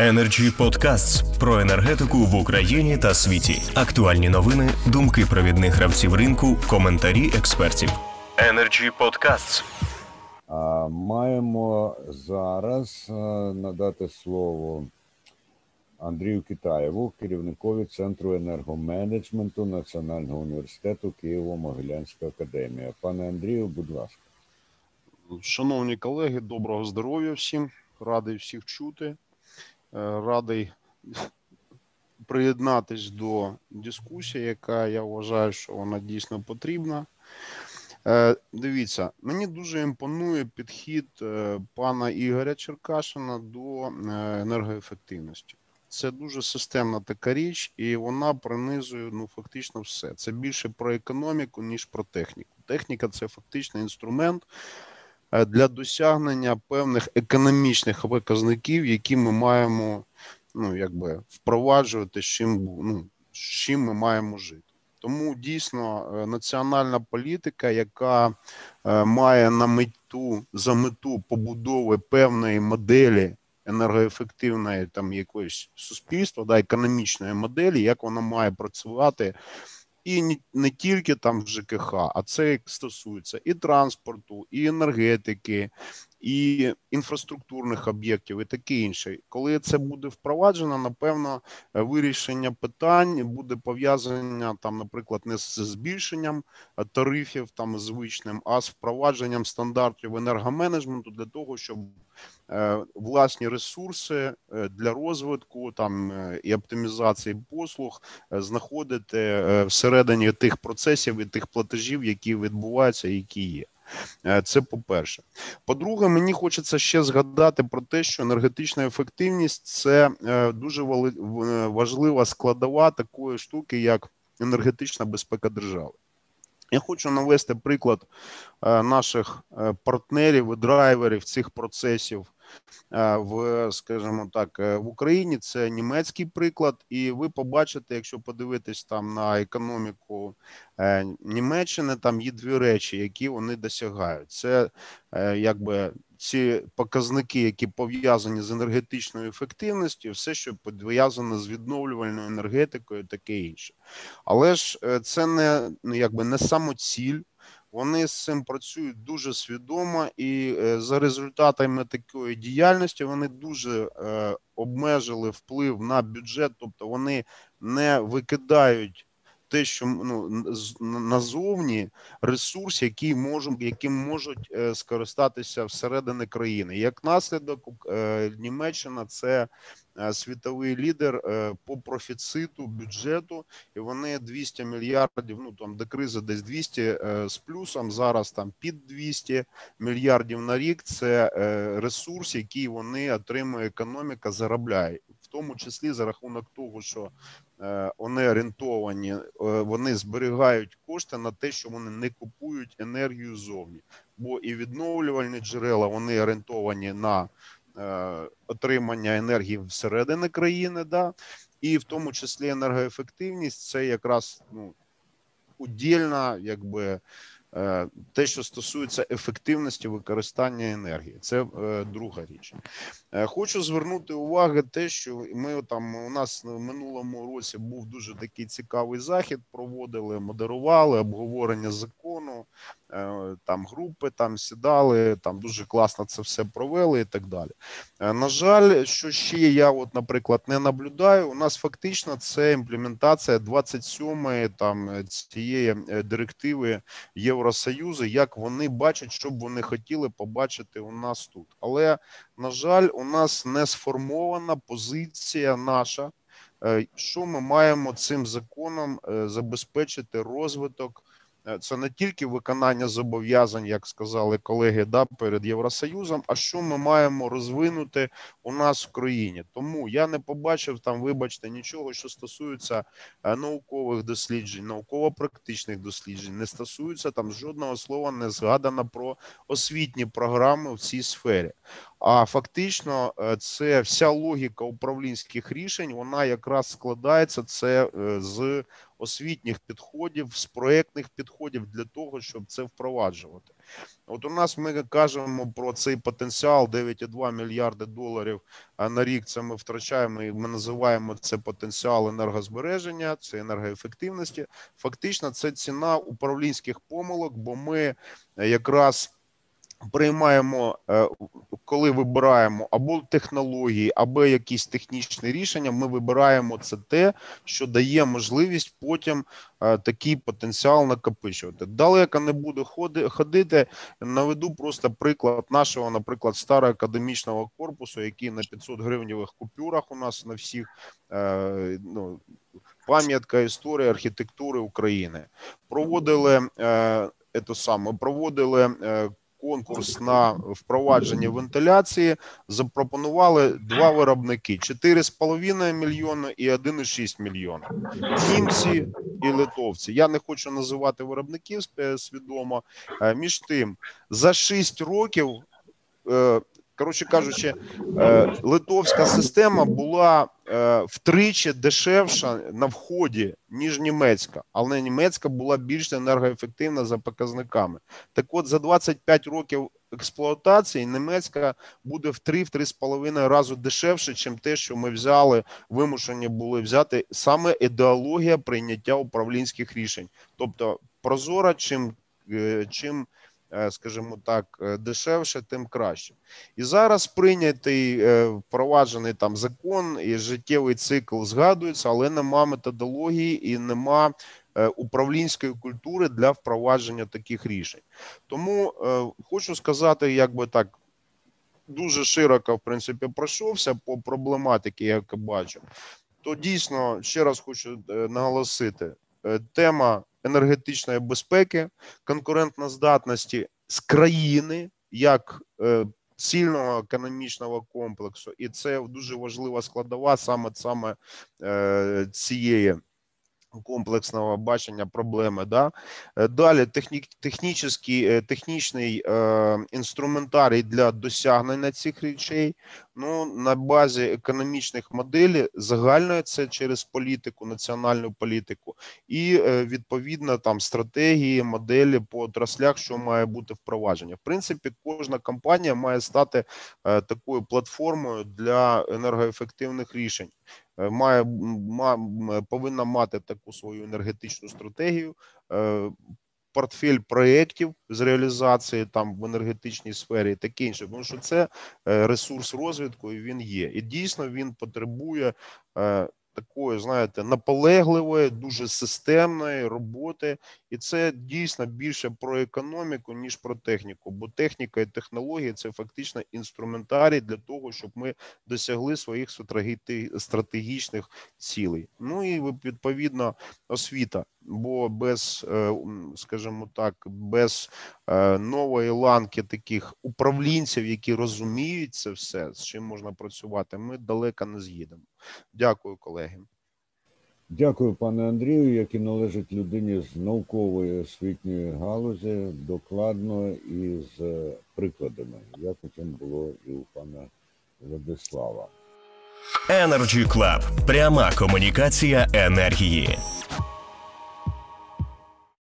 Energy Podcasts про енергетику в Україні та світі. Актуальні новини, думки провідних гравців ринку, коментарі експертів. Energy Podcasts. Маємо зараз надати слово Андрію Китаєву, керівникові Центру енергоменеджменту Національного університету Києво-Могилянська академія. Пане Андрію, будь ласка. Шановні колеги, доброго здоров'я всім. Радий всіх чути. Е, Радий приєднатись до дискусії, яка я вважаю, що вона дійсно потрібна. Е, Дивіться, мені дуже імпонує підхід е, пана Ігоря Черкашина до енергоефективності. Це дуже системна така річ, і вона пронизує ну фактично все. Це більше про економіку, ніж про техніку. Техніка це фактично інструмент для досягнення певних економічних показників, які ми маємо ну якби впроваджувати, з чим ну, з чим ми маємо жити. Тому дійсно е, національна політика, яка е, має на мету за мету побудови певної моделі енергоефективної там якоїсь суспільства, да, економічної моделі, як вона має працювати. І не, тільки там ЖКХ, а це стосується і транспорту, і енергетики, і інфраструктурних об'єктів, і таке інше. Коли це буде впроваджено, напевно, вирішення питань буде пов'язання там, наприклад, не з збільшенням тарифів там звичним, а з впровадженням стандартів енергоменеджменту для того, щоб е, власні ресурси е, для розвитку там і оптимізації послуг знаходити всередині тих процесів і тих платежів, які відбуваються, і які є. Е, Це по-перше. По-друге, мені хочеться ще згадати про те, що енергетична ефективність це е, дуже е, важлива складова такої штуки, як енергетична безпека держави. Я хочу навести приклад наших партнерів і драйверів цих процесів в, скажімо так, е, в Україні. Це німецький приклад, і ви побачите, якщо подивитись там на економіку е, Німеччини, там є дві речі, які вони досягають. Це е, якби ці показники, які пов'язані з енергетичною ефективністю, все, що пов'язане з відновлювальною енергетикою, таке інше. Але ж е, це не ну, якби не самоціль. Вони з цим працюють дуже свідомо, і е, за результатами такої діяльності вони дуже е, обмежили вплив на бюджет, тобто вони не викидають те, що ну назовні ресурс, який можуть, яким можуть е, скористатися всередини країни. Як наслідок, е, Німеччина це е, світовий лідер по профіциту бюджету, і вони 200 мільярдів. Ну там до кризи десь 200 е, з плюсом. Зараз там під 200 мільярдів на рік. Це ресурс, який вони отримує економіка, заробляє, в тому числі за рахунок того, що вони орієнтовані, е, вони зберігають кошти на те, що вони не купують енергію зовні, бо і відновлювальні джерела вони орієнтовані на е, отримання енергії всередини країни, да, і в тому числі енергоефективність це якраз ну удільна, якби е, те, що стосується ефективності використання енергії, це е, друга річ. Е, Хочу звернути увагу те, що ми там у нас в минулому році був дуже такий цікавий захід. Проводили, модерували обговорення закону. Е, Там групи там сідали, там дуже класно це все провели і так далі. Е, На жаль, що ще я, от, наприклад, не наблюдаю. У нас фактично це імплементація 27-ї там е, цієї директиви Євросоюзу, як вони бачать, що б вони хотіли побачити у нас тут. Але на жаль, у нас не сформована позиція наша, що ми маємо цим законом забезпечити розвиток. Е, Це не тільки виконання зобов'язань, як сказали колеги, да, перед Євросоюзом, а що ми маємо розвинути у нас в країні. Тому я не побачив там, вибачте, нічого, що стосується е, наукових досліджень, науково-практичних досліджень, не стосується там жодного слова не згадано про освітні програми в цій сфері. А фактично, е, це вся логіка управлінських рішень, вона якраз складається це е, з освітніх підходів, з проектних підходів для того, щоб це впроваджувати. От у нас ми кажемо про цей потенціал 9,2 мільярди доларів на рік. Це ми втрачаємо. і Ми називаємо це потенціал енергозбереження, це енергоефективності. Фактично, це ціна управлінських помилок, бо ми якраз приймаємо, е, коли вибираємо або технології, або якісь технічні рішення. Ми вибираємо це те, що дає можливість потім е, такий потенціал накопичувати. Далеко не буду ходи- ходити. Наведу просто приклад нашого, наприклад, старого академічного корпусу, який на 500 гривневих купюрах у нас на всіх е, ну, пам'ятка історії архітектури України. Проводили це саме, проводили конкурс на впровадження вентиляції. Запропонували два виробники: 4,5 мільйона і 1,6 мільйона. Німці і литовці. Я не хочу називати виробників свідомо. Е, Між тим, за 6 років, е, коротше кажучи, е, литовська система була е, втричі дешевша на вході, ніж німецька, але німецька була більш енергоефективна за показниками. Так от, за 25 років експлуатації німецька буде в 3-3,5 рази дешевше, ніж те, що ми взяли, вимушені були взяти саме ідеологія прийняття управлінських рішень. Тобто прозора, чим, е, чим скажімо так, е, дешевше, тим краще. І зараз прийнятий е, впроваджений там закон і життєвий цикл згадується, але нема методології і нема е, управлінської культури для впровадження таких рішень. Тому е, хочу сказати, як би так. Дуже широко, в принципі, пройшовся по проблематиці, як бачу. То дійсно ще раз хочу е, наголосити: е, тема енергетичної безпеки, конкурентноздатності з країни як е, цільного економічного комплексу, і це дуже важлива складова саме саме е, цієї. Комплексного бачення проблеми, да Е, далі техні, технічний, е, технічний е, інструментарій для досягнення цих речей. Ну на базі економічних моделей загальної це через політику, національну політику, і е, відповідно там стратегії, моделі по отраслях, що має бути впровадження. В принципі, кожна компанія має стати е, такою платформою для енергоефективних рішень. Е, Має ма, повинна мати таку свою енергетичну стратегію. е, Портфель проєктів з реалізації там в енергетичній сфері, і таке інше, тому що це е, ресурс розвитку, і він є. І дійсно він потребує е, такої, знаєте, наполегливої, дуже системної роботи, і це дійсно більше про економіку, ніж про техніку. Бо техніка і технології це фактично інструментарій для того, щоб ми досягли своїх стратегічних цілей. Ну і відповідно освіта. Бо без, е, скажімо так, без е, нової ланки таких управлінців, які розуміють це все, з чим можна працювати, ми далеко не з'їдемо. Дякую, колеги. Дякую, пане Андрію, який належить людині з наукової освітньої галузі, докладно і з е, прикладами, як потім було і у пана Владислава. Energy Club. Пряма комунікація енергії.